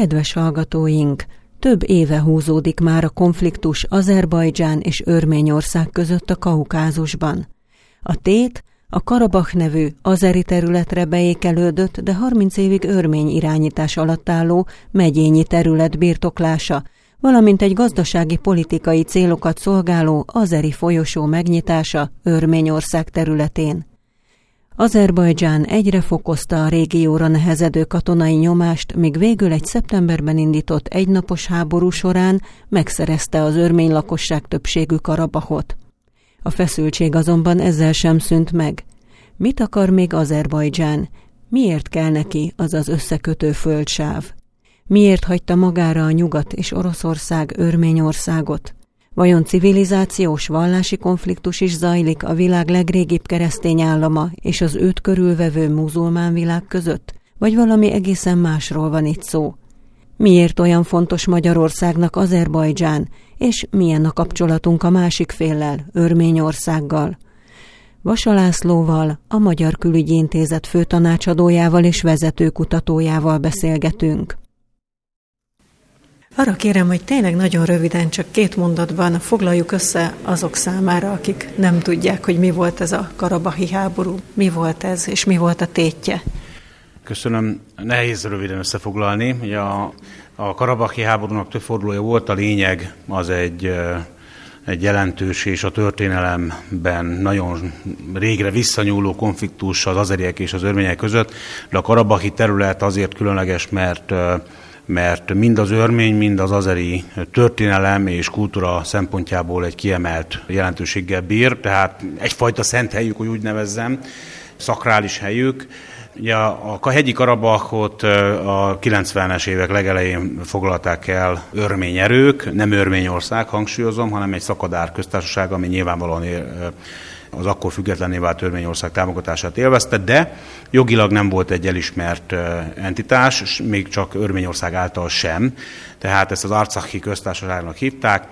Kedves hallgatóink! Több éve húzódik már a konfliktus Azerbajdzsán és Örményország között a Kaukázusban. A tét a Karabach nevű azeri területre beékelődött, de 30 évig örmény irányítás alatt álló megyényi terület birtoklása, valamint egy gazdasági politikai célokat szolgáló azeri folyosó megnyitása Örményország területén. Azerbajdzsán egyre fokozta a régióra nehezedő katonai nyomást, míg végül egy szeptemberben indított egynapos háború során megszerezte az örmény lakosság többségű Karabahot. A feszültség azonban ezzel sem szűnt meg. Mit akar még Azerbajdzsán? Miért kell neki az az összekötő földsáv? Miért hagyta magára a Nyugat és Oroszország Örményországot? Vajon civilizációs vallási konfliktus is zajlik a világ legrégibb keresztény állama és az őt körülvevő muzulmán világ között? Vagy valami egészen másról van itt szó? Miért olyan fontos Magyarországnak Azerbajdzsán, és milyen a kapcsolatunk a másik féllel, Örményországgal? Vasalászlóval, a Magyar Külügyi Intézet főtanácsadójával és vezetőkutatójával beszélgetünk. Arra kérem, hogy tényleg nagyon röviden, csak két mondatban foglaljuk össze azok számára, akik nem tudják, hogy mi volt ez a karabahi háború, mi volt ez, és mi volt a tétje. Köszönöm. Nehéz röviden összefoglalni. Ugye a, a karabahi háborúnak több fordulója volt, a lényeg az egy egy jelentős és a történelemben nagyon régre visszanyúló konfliktus az azeriek és az örmények között, de a karabahi terület azért különleges, mert mert mind az örmény, mind az azeri történelem és kultúra szempontjából egy kiemelt jelentőséggel bír, tehát egyfajta szent helyük, hogy úgy nevezzem, szakrális helyük. Ugye a hegyi Karabachot a 90-es évek legelején foglalták el örmény erők, nem Örményország, hangsúlyozom, hanem egy szakadár köztársaság, ami nyilvánvalóan az akkor függetlenné vált Törvényország támogatását élvezte, de jogilag nem volt egy elismert entitás, még csak Örményország által sem. Tehát ezt az Arcaki köztársaságnak hívták,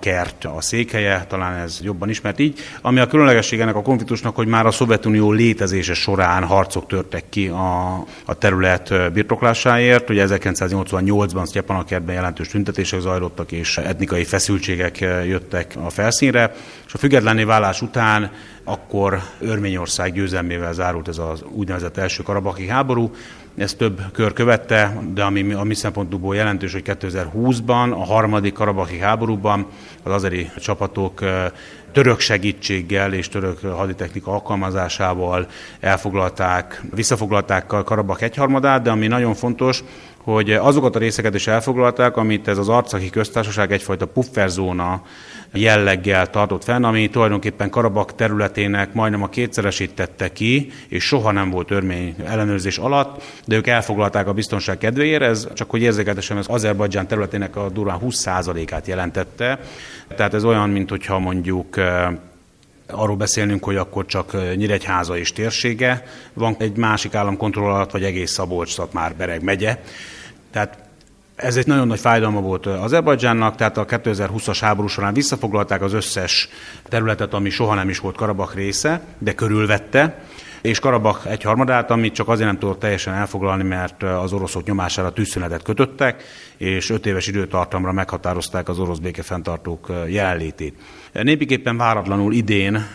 Kert a székhelye, talán ez jobban ismert így, ami a különlegesség ennek a konfliktusnak, hogy már a Szovjetunió létezése során harcok törtek ki a, a terület birtoklásáért. Ugye 1988-ban Kertben jelentős tüntetések zajlottak, és etnikai feszültségek jöttek a felszínre, és a függetlenné válás után akkor Örményország győzelmével zárult ez az úgynevezett első karabaki háború, ez több kör követte, de ami a mi szempontunkból jelentős, hogy 2020-ban, a harmadik karabaki háborúban az azeri csapatok török segítséggel és török haditechnika alkalmazásával elfoglalták, visszafoglalták Karabak egyharmadát, de ami nagyon fontos, hogy azokat a részeket is elfoglalták, amit ez az arcaki köztársaság egyfajta pufferzóna jelleggel tartott fenn, ami tulajdonképpen Karabak területének majdnem a kétszeresét tette ki, és soha nem volt örmény ellenőrzés alatt, de ők elfoglalták a biztonság kedvéért, ez csak hogy érzékeltesen az Azerbajdzsán területének a durván 20%-át jelentette. Tehát ez olyan, mint hogyha mondjuk arról beszélnünk, hogy akkor csak Nyíregyháza és térsége van egy másik állam kontroll alatt, vagy egész Szabolcs, már Bereg megye. Tehát ez egy nagyon nagy fájdalma volt Azerbajdzsánnak, tehát a 2020-as háború során visszafoglalták az összes területet, ami soha nem is volt Karabak része, de körülvette, és Karabak egy harmadát, amit csak azért nem tudott teljesen elfoglalni, mert az oroszok nyomására tűzszünetet kötöttek, és öt éves időtartamra meghatározták az orosz békefenntartók jelenlétét. Népiképpen váratlanul idén,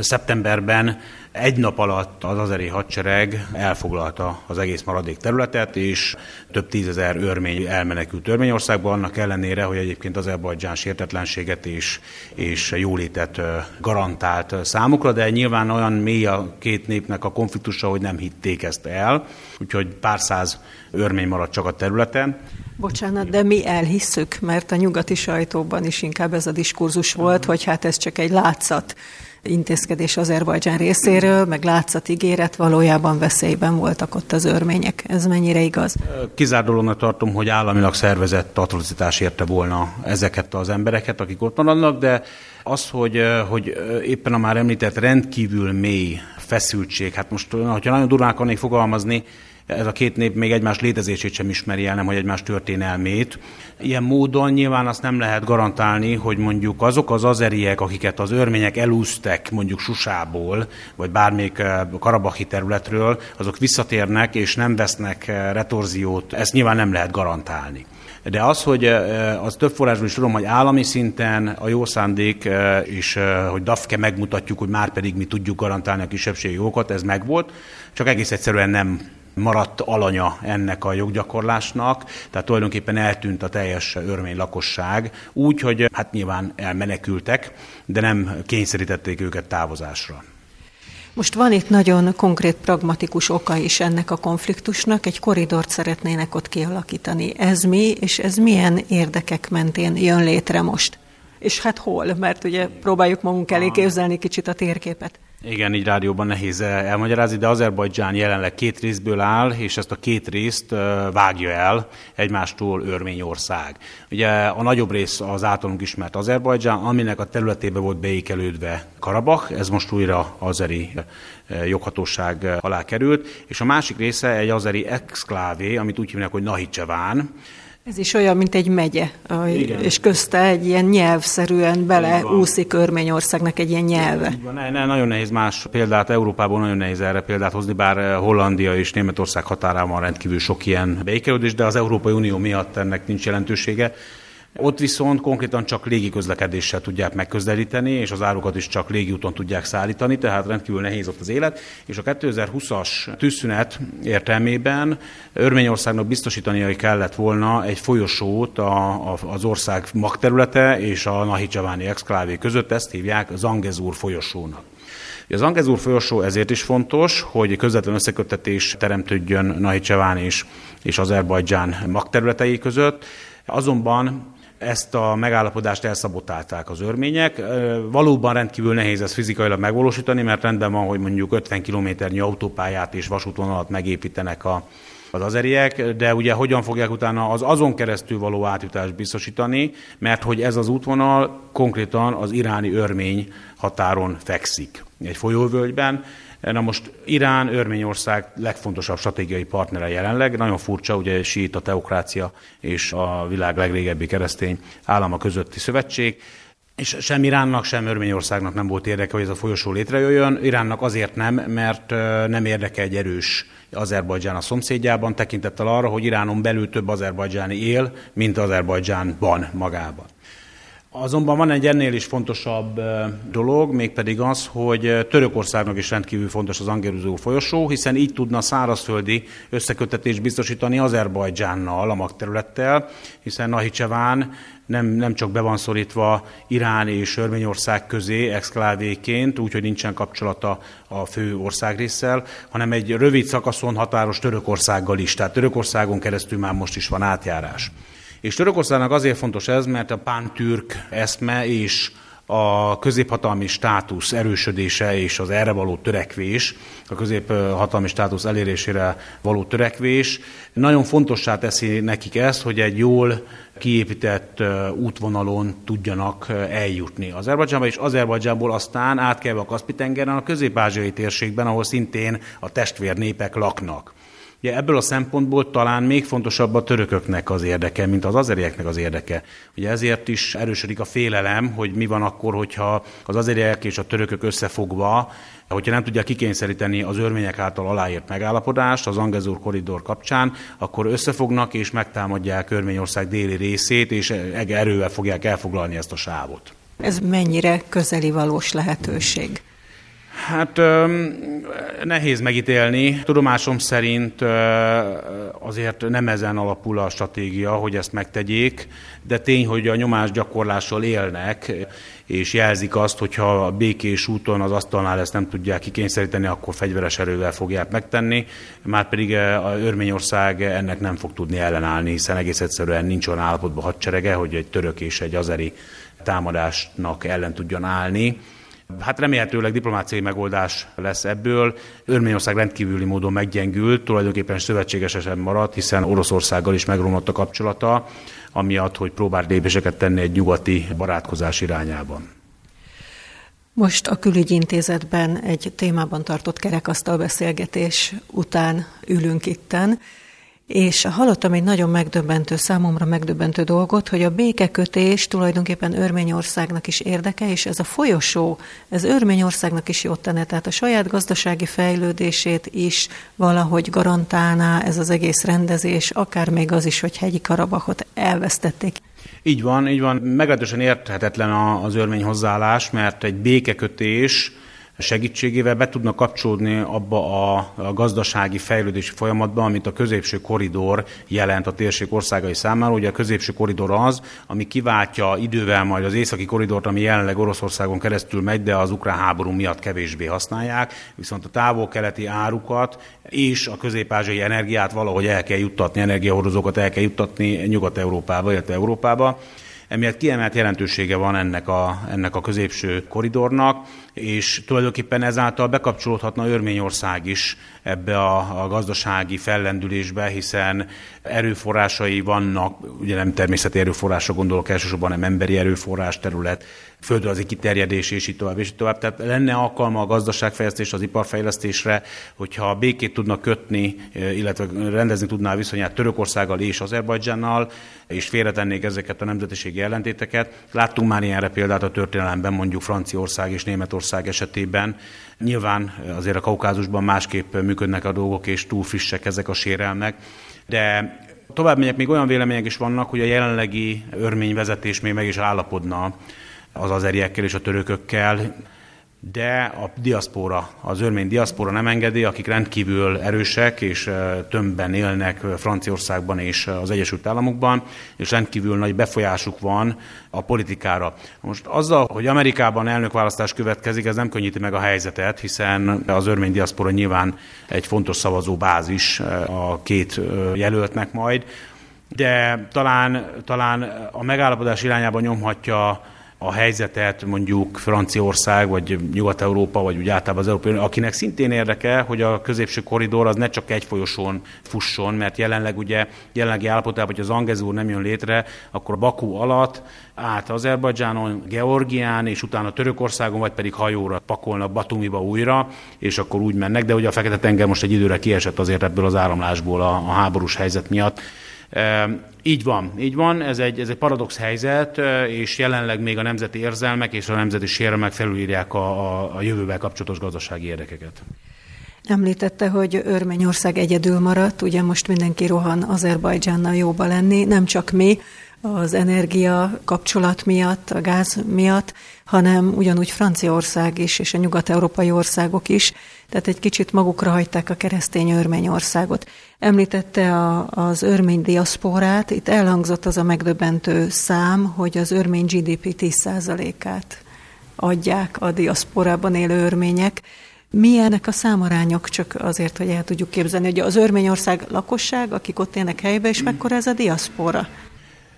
szeptemberben egy nap alatt az azeri hadsereg elfoglalta az egész maradék területet, és több tízezer örmény elmenekült Örményországba, annak ellenére, hogy egyébként az Azerbajdzsán sértetlenséget és, és jólétet garantált számukra, de nyilván olyan mély a két népnek a konfliktusa, hogy nem hitték ezt el, úgyhogy pár száz örmény maradt csak a területen. Bocsánat, de mi elhisszük, mert a nyugati sajtóban is inkább ez a diskurzus volt, hogy hát ez csak egy látszat intézkedés Azerbajdzsán részéről, meg látszat ígéret, valójában veszélyben voltak ott az örmények. Ez mennyire igaz? Kizár tartom, hogy államilag szervezett atrocitás érte volna ezeket az embereket, akik ott maradnak, de az, hogy, hogy éppen a már említett rendkívül mély feszültség, hát most, hogyha nagyon durván akarnék fogalmazni, ez a két nép még egymás létezését sem ismeri el, nem hogy egymás történelmét. Ilyen módon nyilván azt nem lehet garantálni, hogy mondjuk azok az azeriek, akiket az örmények elúztek mondjuk Susából, vagy bármelyik eh, karabahi területről, azok visszatérnek és nem vesznek eh, retorziót, ezt nyilván nem lehet garantálni. De az, hogy eh, az több forrásból is tudom, hogy állami szinten a jó szándék, és hogy DAFKE megmutatjuk, hogy már pedig mi tudjuk garantálni a kisebbségi jogokat, ez megvolt, csak egész egyszerűen nem maradt alanya ennek a joggyakorlásnak, tehát tulajdonképpen eltűnt a teljes örmény lakosság, úgy, hogy hát nyilván elmenekültek, de nem kényszerítették őket távozásra. Most van itt nagyon konkrét, pragmatikus oka is ennek a konfliktusnak, egy koridort szeretnének ott kialakítani. Ez mi, és ez milyen érdekek mentén jön létre most? És hát hol? Mert ugye próbáljuk magunk elé képzelni kicsit a térképet. Igen, így rádióban nehéz elmagyarázni, de Azerbajdzsán jelenleg két részből áll, és ezt a két részt vágja el egymástól Örményország. Ugye a nagyobb rész az általunk ismert Azerbajdzsán, aminek a területébe volt beékelődve Karabach, ez most újra azeri joghatóság alá került, és a másik része egy azeri exklávé, amit úgy hívnak, hogy Nahicseván, ez is olyan, mint egy megye, Igen. és közte egy ilyen nyelvszerűen beleúszik Örményországnak egy ilyen nyelve. van. Ne, ne, nagyon nehéz más példát, Európában nagyon nehéz erre példát hozni, bár eh, Hollandia és Németország határában rendkívül sok ilyen beékelődés, de az Európai Unió miatt ennek nincs jelentősége. Ott viszont konkrétan csak légiközlekedéssel tudják megközelíteni, és az árukat is csak légiúton tudják szállítani, tehát rendkívül nehéz ott az élet. És a 2020-as tűzszünet értelmében Örményországnak biztosítania kellett volna egy folyosót a, a, az ország magterülete és a Nahicsaváni exklávé között, ezt hívják Zangezúr folyosónak. Az Angezúr folyosó ezért is fontos, hogy közvetlen összeköttetés teremtődjön Nahicseván és, és Azerbajdzsán magterületei között. Azonban ezt a megállapodást elszabotálták az örmények. Valóban rendkívül nehéz ezt fizikailag megvalósítani, mert rendben van, hogy mondjuk 50 kilométernyi autópályát és vasútvonalat megépítenek a, az azeriek, de ugye hogyan fogják utána az azon keresztül való átjutást biztosítani, mert hogy ez az útvonal konkrétan az iráni örmény határon fekszik, egy folyóvölgyben, Na most Irán, Örményország legfontosabb stratégiai partnere jelenleg. Nagyon furcsa, ugye a teokrácia és a világ legrégebbi keresztény állama közötti szövetség. És sem Iránnak, sem Örményországnak nem volt érdeke, hogy ez a folyosó létrejöjjön. Iránnak azért nem, mert nem érdeke egy erős Azerbajdzsán a szomszédjában, tekintettel arra, hogy Iránon belül több azerbajdzsáni él, mint Azerbajdzsánban magában. Azonban van egy ennél is fontosabb dolog, mégpedig az, hogy Törökországnak is rendkívül fontos az Angeruzó folyosó, hiszen így tudna szárazföldi összekötetést biztosítani Azerbajdzsánnal, a magterülettel, hiszen Nahicseván nem, nem csak be van szorítva Irán és Örményország közé exklávéként, úgyhogy nincsen kapcsolata a fő országrészsel, hanem egy rövid szakaszon határos Törökországgal is. Tehát Törökországon keresztül már most is van átjárás. És Törökországnak azért fontos ez, mert a pántürk eszme és a középhatalmi státusz erősödése és az erre való törekvés, a középhatalmi státusz elérésére való törekvés nagyon fontossá teszi nekik ezt, hogy egy jól kiépített útvonalon tudjanak eljutni Azerbajdzsánba, és Azerbajdzsánból aztán átkelve a Kaszpi-tengeren a közép-ázsiai térségben, ahol szintén a testvérnépek laknak. Ugye ebből a szempontból talán még fontosabb a törököknek az érdeke, mint az azerieknek az érdeke. Ugye ezért is erősödik a félelem, hogy mi van akkor, hogyha az azeriek és a törökök összefogva, hogyha nem tudják kikényszeríteni az örmények által aláírt megállapodást az Angezur koridor kapcsán, akkor összefognak és megtámadják Örményország déli részét, és erővel fogják elfoglalni ezt a sávot. Ez mennyire közeli valós lehetőség? Hát nehéz megítélni. Tudomásom szerint azért nem ezen alapul a stratégia, hogy ezt megtegyék, de tény, hogy a nyomás gyakorlással élnek, és jelzik azt, hogyha a békés úton az asztalnál ezt nem tudják kikényszeríteni, akkor fegyveres erővel fogják megtenni, márpedig a Örményország ennek nem fog tudni ellenállni, hiszen egész egyszerűen nincs olyan állapotban hadserege, hogy egy török és egy azeri támadásnak ellen tudjon állni. Hát remélhetőleg diplomáciai megoldás lesz ebből. Örményország rendkívüli módon meggyengült, tulajdonképpen szövetségesesen maradt, hiszen Oroszországgal is megromlott a kapcsolata, amiatt, hogy próbál lépéseket tenni egy nyugati barátkozás irányában. Most a külügyintézetben egy témában tartott kerekasztal beszélgetés után ülünk itten, és hallottam egy nagyon megdöbbentő, számomra megdöbbentő dolgot, hogy a békekötés tulajdonképpen Örményországnak is érdeke, és ez a folyosó, ez Örményországnak is jót tenne, tehát a saját gazdasági fejlődését is valahogy garantálná ez az egész rendezés, akár még az is, hogy hegyi Karabachot elvesztették. Így van, így van. Meglehetősen érthetetlen az örmény hozzáállás, mert egy békekötés segítségével be tudnak kapcsolódni abba a, gazdasági fejlődési folyamatba, amit a középső koridor jelent a térség országai számára. Ugye a középső koridor az, ami kiváltja idővel majd az északi koridort, ami jelenleg Oroszországon keresztül megy, de az ukrán háború miatt kevésbé használják, viszont a távol-keleti árukat és a közép-ázsiai energiát valahogy el kell juttatni, energiahordozókat el kell juttatni Nyugat-Európába, illetve Európába. Emiatt kiemelt jelentősége van ennek a, ennek a középső koridornak, és tulajdonképpen ezáltal bekapcsolódhatna Örményország is ebbe a, a gazdasági fellendülésbe, hiszen erőforrásai vannak, ugye nem természeti erőforrásra gondolok elsősorban, hanem emberi erőforrás terület, földrajzi kiterjedés, és így tovább, és így tovább. Tehát lenne alkalma a gazdaságfejlesztés, az iparfejlesztésre, hogyha a békét tudnak kötni, illetve rendezni tudná a viszonyát Törökországgal és Azerbajdzsánnal, és félretennék ezeket a nemzetiségi ellentéteket. Láttunk már ilyenre példát a történelemben, mondjuk Franciaország és Németország esetében. Nyilván azért a Kaukázusban másképp működnek a dolgok, és túl frissek ezek a sérelmek. De tovább megyek, még olyan vélemények is vannak, hogy a jelenlegi örmény vezetés még meg is állapodna az azeriekkel és a törökökkel, de a diaszpóra, az örmény diaszpóra nem engedi, akik rendkívül erősek és tömbben élnek Franciaországban és az Egyesült Államokban, és rendkívül nagy befolyásuk van a politikára. Most azzal, hogy Amerikában elnökválasztás következik, ez nem könnyíti meg a helyzetet, hiszen az örmény diaszpora nyilván egy fontos szavazó bázis a két jelöltnek majd, de talán, talán a megállapodás irányába nyomhatja a helyzetet mondjuk Franciaország, vagy Nyugat-Európa, vagy úgy általában az Európai Unió, akinek szintén érdeke, hogy a középső koridor az ne csak egy folyosón fusson, mert jelenleg ugye jelenlegi állapotában, hogy az Angezúr nem jön létre, akkor Bakú alatt át Azerbajdzsánon, Georgián, és utána Törökországon, vagy pedig hajóra pakolnak Batumiba újra, és akkor úgy mennek, de ugye a Fekete-tenger most egy időre kiesett azért ebből az áramlásból a, a háborús helyzet miatt. Így van, így van, ez egy, ez egy paradox helyzet, és jelenleg még a nemzeti érzelmek és a nemzeti sérelmek felülírják a, a, a jövővel kapcsolatos gazdasági érdekeket. Említette, hogy Örményország egyedül maradt, ugye most mindenki rohan Azerbajdzsánnal jóba lenni, nem csak mi, az energia kapcsolat miatt, a gáz miatt, hanem ugyanúgy Franciaország is, és a nyugat-európai országok is, tehát egy kicsit magukra hagyták a keresztény Örményországot. Említette a, az örmény diaszporát, itt elhangzott az a megdöbbentő szám, hogy az örmény GDP 10%-át adják a diaszporában élő örmények. Milyenek a számarányok, csak azért, hogy el tudjuk képzelni, hogy az Örményország lakosság, akik ott élnek helybe, és mekkora ez a diaszpora?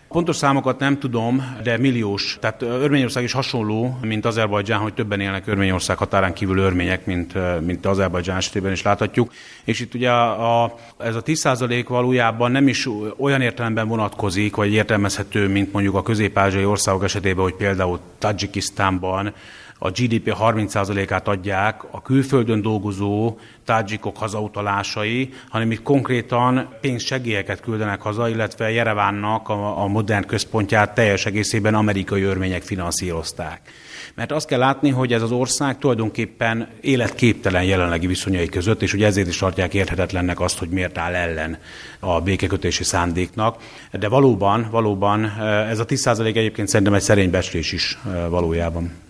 Pontos számokat nem tudom, de milliós. Tehát Örményország is hasonló, mint Azerbajdzsán, hogy többen élnek Örményország határán kívül örmények, mint, mint Azerbajdzsán esetében is láthatjuk. És itt ugye a, a, ez a 10% valójában nem is olyan értelemben vonatkozik, vagy értelmezhető, mint mondjuk a közép-ázsiai országok esetében, hogy például Tajikisztánban a GDP 30%-át adják a külföldön dolgozó tádzsikok hazautalásai, hanem itt konkrétan pénzsegélyeket küldenek haza, illetve Jerevánnak a, a modern központját teljes egészében amerikai örmények finanszírozták. Mert azt kell látni, hogy ez az ország tulajdonképpen életképtelen jelenlegi viszonyai között, és ugye ezért is tartják érthetetlennek azt, hogy miért áll ellen a békekötési szándéknak. De valóban, valóban ez a 10% egyébként szerintem egy szerény becslés is valójában.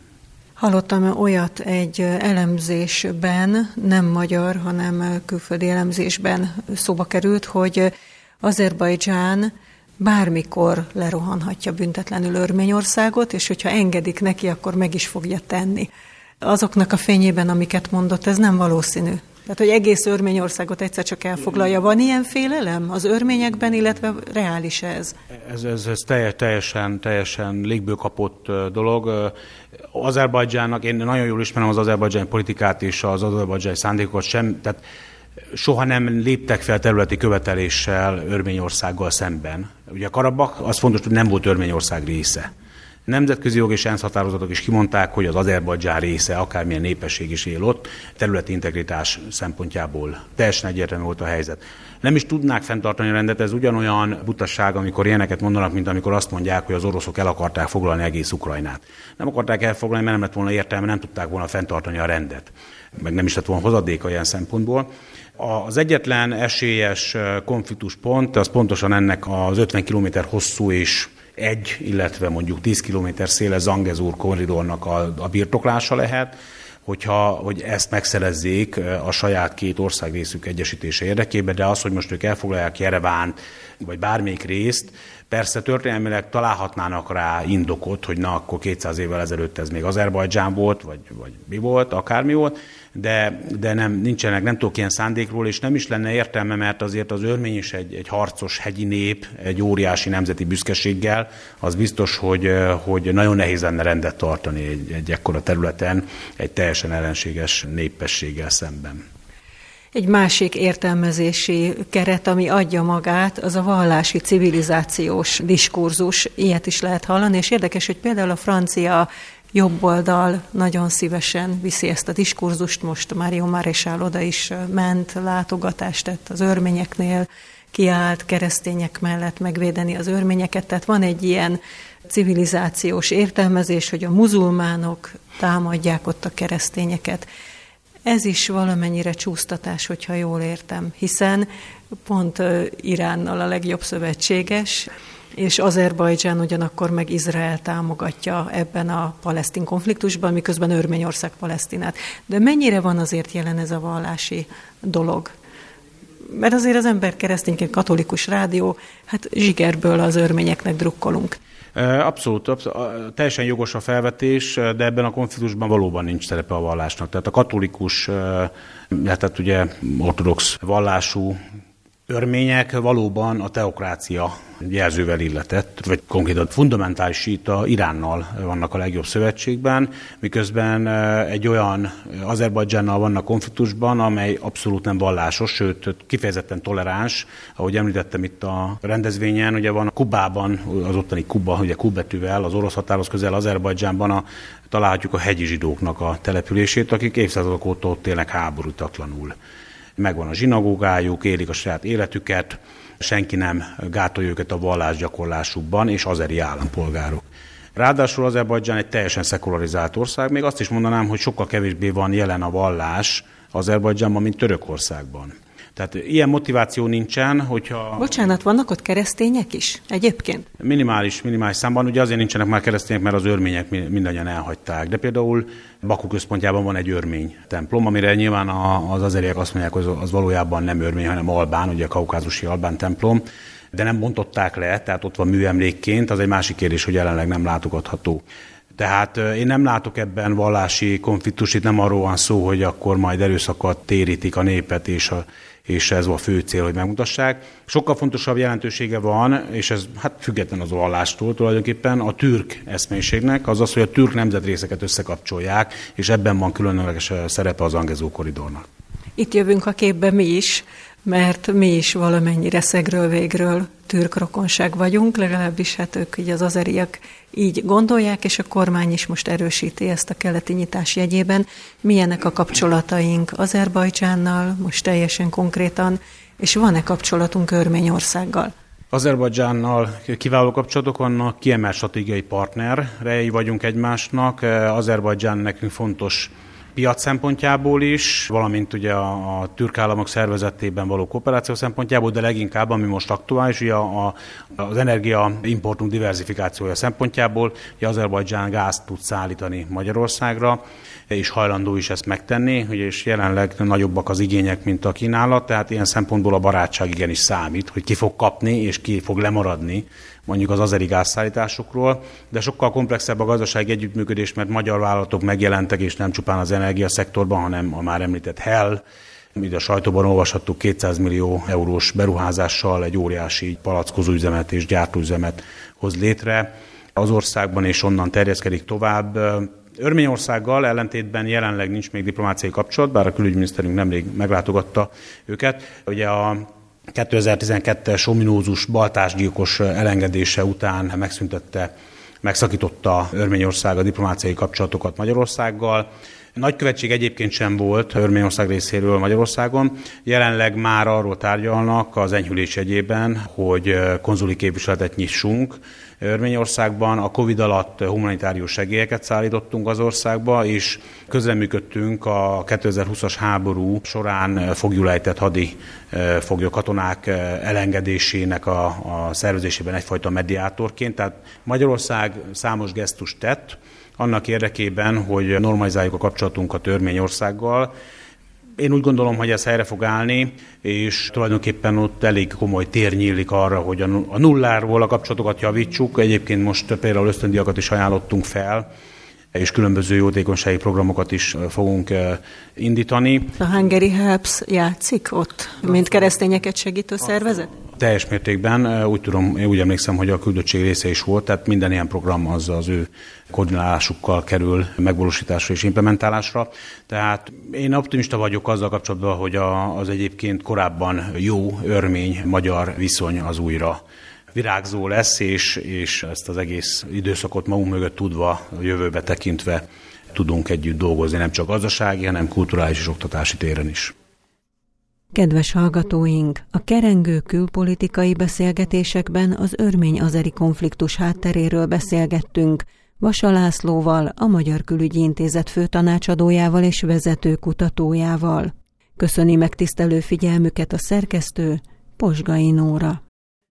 Hallottam olyat egy elemzésben, nem magyar, hanem külföldi elemzésben szóba került, hogy Azerbajdzsán bármikor lerohanhatja büntetlenül Örményországot, és hogyha engedik neki, akkor meg is fogja tenni. Azoknak a fényében, amiket mondott, ez nem valószínű. Tehát, hogy egész Örményországot egyszer csak elfoglalja. Van ilyen félelem az örményekben, illetve reális ez? Ez, ez, ez teljesen, teljesen légből kapott dolog. Azerbajdzsának, én nagyon jól ismerem az azerbajdzsáni politikát és az azerbajdzsáni szándékokat sem, tehát soha nem léptek fel területi követeléssel Örményországgal szemben. Ugye Karabak, az fontos, hogy nem volt Örményország része. Nemzetközi jog és ENSZ határozatok is kimondták, hogy az Azerbajdzsán része, akármilyen népesség is él ott, területi integritás szempontjából teljesen egyértelmű volt a helyzet. Nem is tudnák fenntartani a rendet, ez ugyanolyan butasság, amikor ilyeneket mondanak, mint amikor azt mondják, hogy az oroszok el akarták foglalni egész Ukrajnát. Nem akarták elfoglalni, mert nem lett volna értelme, nem tudták volna fenntartani a rendet. Meg nem is lett volna hozadéka ilyen szempontból. Az egyetlen esélyes konfliktuspont az pontosan ennek az 50 km hosszú és egy, illetve mondjuk 10 km széles Zangezúr korridornak a, a birtoklása lehet, hogyha, hogy ezt megszerezzék a saját két országrészük egyesítése érdekében, de az, hogy most ők elfoglalják Jerevánt, vagy bármelyik részt, persze történelmileg találhatnának rá indokot, hogy na, akkor 200 évvel ezelőtt ez még Azerbajdzsán volt, vagy, vagy mi volt, akármi volt, de, de nem, nincsenek, nem tudok ilyen szándékról, és nem is lenne értelme, mert azért az örmény is egy, egy harcos hegyi nép, egy óriási nemzeti büszkeséggel, az biztos, hogy, hogy nagyon nehéz lenne rendet tartani egy, egy ekkora területen, egy teljesen ellenséges népességgel szemben. Egy másik értelmezési keret, ami adja magát, az a vallási civilizációs diskurzus. Ilyet is lehet hallani, és érdekes, hogy például a francia jobb oldal nagyon szívesen viszi ezt a diskurzust. Most Mário Maréchal oda is ment, látogatást tett az örményeknél, kiállt keresztények mellett megvédeni az örményeket. Tehát van egy ilyen civilizációs értelmezés, hogy a muzulmánok támadják ott a keresztényeket. Ez is valamennyire csúsztatás, hogyha jól értem, hiszen pont Iránnal a legjobb szövetséges, és Azerbajdzsán ugyanakkor meg Izrael támogatja ebben a palesztin konfliktusban, miközben Örményország Palesztinát. De mennyire van azért jelen ez a vallási dolog? Mert azért az ember keresztényként katolikus rádió, hát zsigerből az örményeknek drukkolunk. Abszolút, abszolút, teljesen jogos a felvetés, de ebben a konfliktusban valóban nincs szerepe a vallásnak. Tehát a katolikus, tehát ugye ortodox vallású örmények valóban a teokrácia jelzővel illetett, vagy konkrétan fundamentális síta Iránnal vannak a legjobb szövetségben, miközben egy olyan Azerbajdzsánnal vannak konfliktusban, amely abszolút nem vallásos, sőt kifejezetten toleráns, ahogy említettem itt a rendezvényen, ugye van a Kubában, az ottani Kuba, ugye Kubetűvel, az orosz határhoz közel Azerbajdzsánban a, találhatjuk a hegyi zsidóknak a települését, akik évszázadok óta ott élnek háborútatlanul megvan a zsinagógájuk, élik a saját életüket, senki nem gátolja őket a vallásgyakorlásukban, és azeri állampolgárok. Ráadásul Azerbajdzsán egy teljesen szekularizált ország, még azt is mondanám, hogy sokkal kevésbé van jelen a vallás Azerbajdzsánban, mint Törökországban. Tehát ilyen motiváció nincsen, hogyha... Bocsánat, vannak ott keresztények is egyébként? Minimális, minimális számban. Ugye azért nincsenek már keresztények, mert az örmények mindannyian elhagyták. De például Baku központjában van egy örmény templom, amire nyilván az azeriek azt mondják, hogy az valójában nem örmény, hanem albán, ugye a kaukázusi albán templom de nem bontották le, tehát ott van műemlékként, az egy másik kérdés, hogy jelenleg nem látogatható. Tehát én nem látok ebben vallási konfliktus, itt nem arról van szó, hogy akkor majd erőszakat térítik a népet, és, a, és ez a fő cél, hogy megmutassák. Sokkal fontosabb jelentősége van, és ez hát független az vallástól tulajdonképpen, a türk eszménységnek, az az, hogy a türk nemzetrészeket összekapcsolják, és ebben van különleges szerepe az Angezó koridornak. Itt jövünk a képbe mi is, mert mi is valamennyire szegről végről türk rokonság vagyunk, legalábbis hát ők így az azeriak így gondolják, és a kormány is most erősíti ezt a keleti nyitás jegyében. Milyenek a kapcsolataink Azerbajdzsánnal, most teljesen konkrétan, és van-e kapcsolatunk Örményországgal? Azerbajdzsánnal kiváló kapcsolatok vannak, kiemelt stratégiai partnerrei vagyunk egymásnak. Azerbajdzsán nekünk fontos piac szempontjából is, valamint ugye a, türk államok szervezetében való kooperáció szempontjából, de leginkább, ami most aktuális, ugye a, az energia importunk diversifikációja szempontjából, hogy Azerbajdzsán gázt tud szállítani Magyarországra, és hajlandó is ezt megtenni, és jelenleg nagyobbak az igények, mint a kínálat, tehát ilyen szempontból a barátság igenis számít, hogy ki fog kapni és ki fog lemaradni mondjuk az azeri gázszállításokról, de sokkal komplexebb a gazdasági együttműködés, mert magyar vállalatok megjelentek, és nem csupán az energiaszektorban, hanem a már említett Hell, Itt a sajtóban olvashattuk 200 millió eurós beruházással egy óriási palackozóüzemet és gyártóüzemet hoz létre az országban, és onnan terjeszkedik tovább. Örményországgal ellentétben jelenleg nincs még diplomáciai kapcsolat, bár a külügyminiszterünk nemrég meglátogatta őket. Ugye a 2012-es ominózus baltásgyilkos elengedése után megszüntette megszakította Örményország a diplomáciai kapcsolatokat Magyarországgal, Nagykövetség egyébként sem volt Örményország részéről Magyarországon. Jelenleg már arról tárgyalnak az enyhülés egyében, hogy konzuli képviseletet nyissunk Örményországban. A Covid alatt humanitárius segélyeket szállítottunk az országba, és közleműködtünk a 2020-as háború során fogjulejtett hadi foglyok katonák elengedésének a, a szervezésében egyfajta mediátorként. Tehát Magyarország számos gesztust tett, annak érdekében, hogy normalizáljuk a kapcsolatunkat Örményországgal. Én úgy gondolom, hogy ez helyre fog állni, és tulajdonképpen ott elég komoly tér nyílik arra, hogy a nulláról a kapcsolatokat javítsuk. Egyébként most például ösztöndiakat is ajánlottunk fel, és különböző jótékonysági programokat is fogunk indítani. A Hungary Helps játszik ott, mint keresztényeket segítő szervezet? Teljes mértékben, úgy tudom, én úgy emlékszem, hogy a küldöttség része is volt, tehát minden ilyen program az az ő koordinálásukkal kerül megvalósításra és implementálásra. Tehát én optimista vagyok azzal kapcsolatban, hogy az egyébként korábban jó örmény-magyar viszony az újra virágzó lesz, és, és ezt az egész időszakot magunk mögött tudva, a jövőbe tekintve tudunk együtt dolgozni, nem csak gazdasági, hanem kulturális és oktatási téren is. Kedves hallgatóink, a kerengő külpolitikai beszélgetésekben az örmény-azeri konfliktus hátteréről beszélgettünk, Vasa Lászlóval, a Magyar Külügyi Intézet főtanácsadójával és vezető kutatójával. Köszöni megtisztelő figyelmüket a szerkesztő, Posgai Nóra.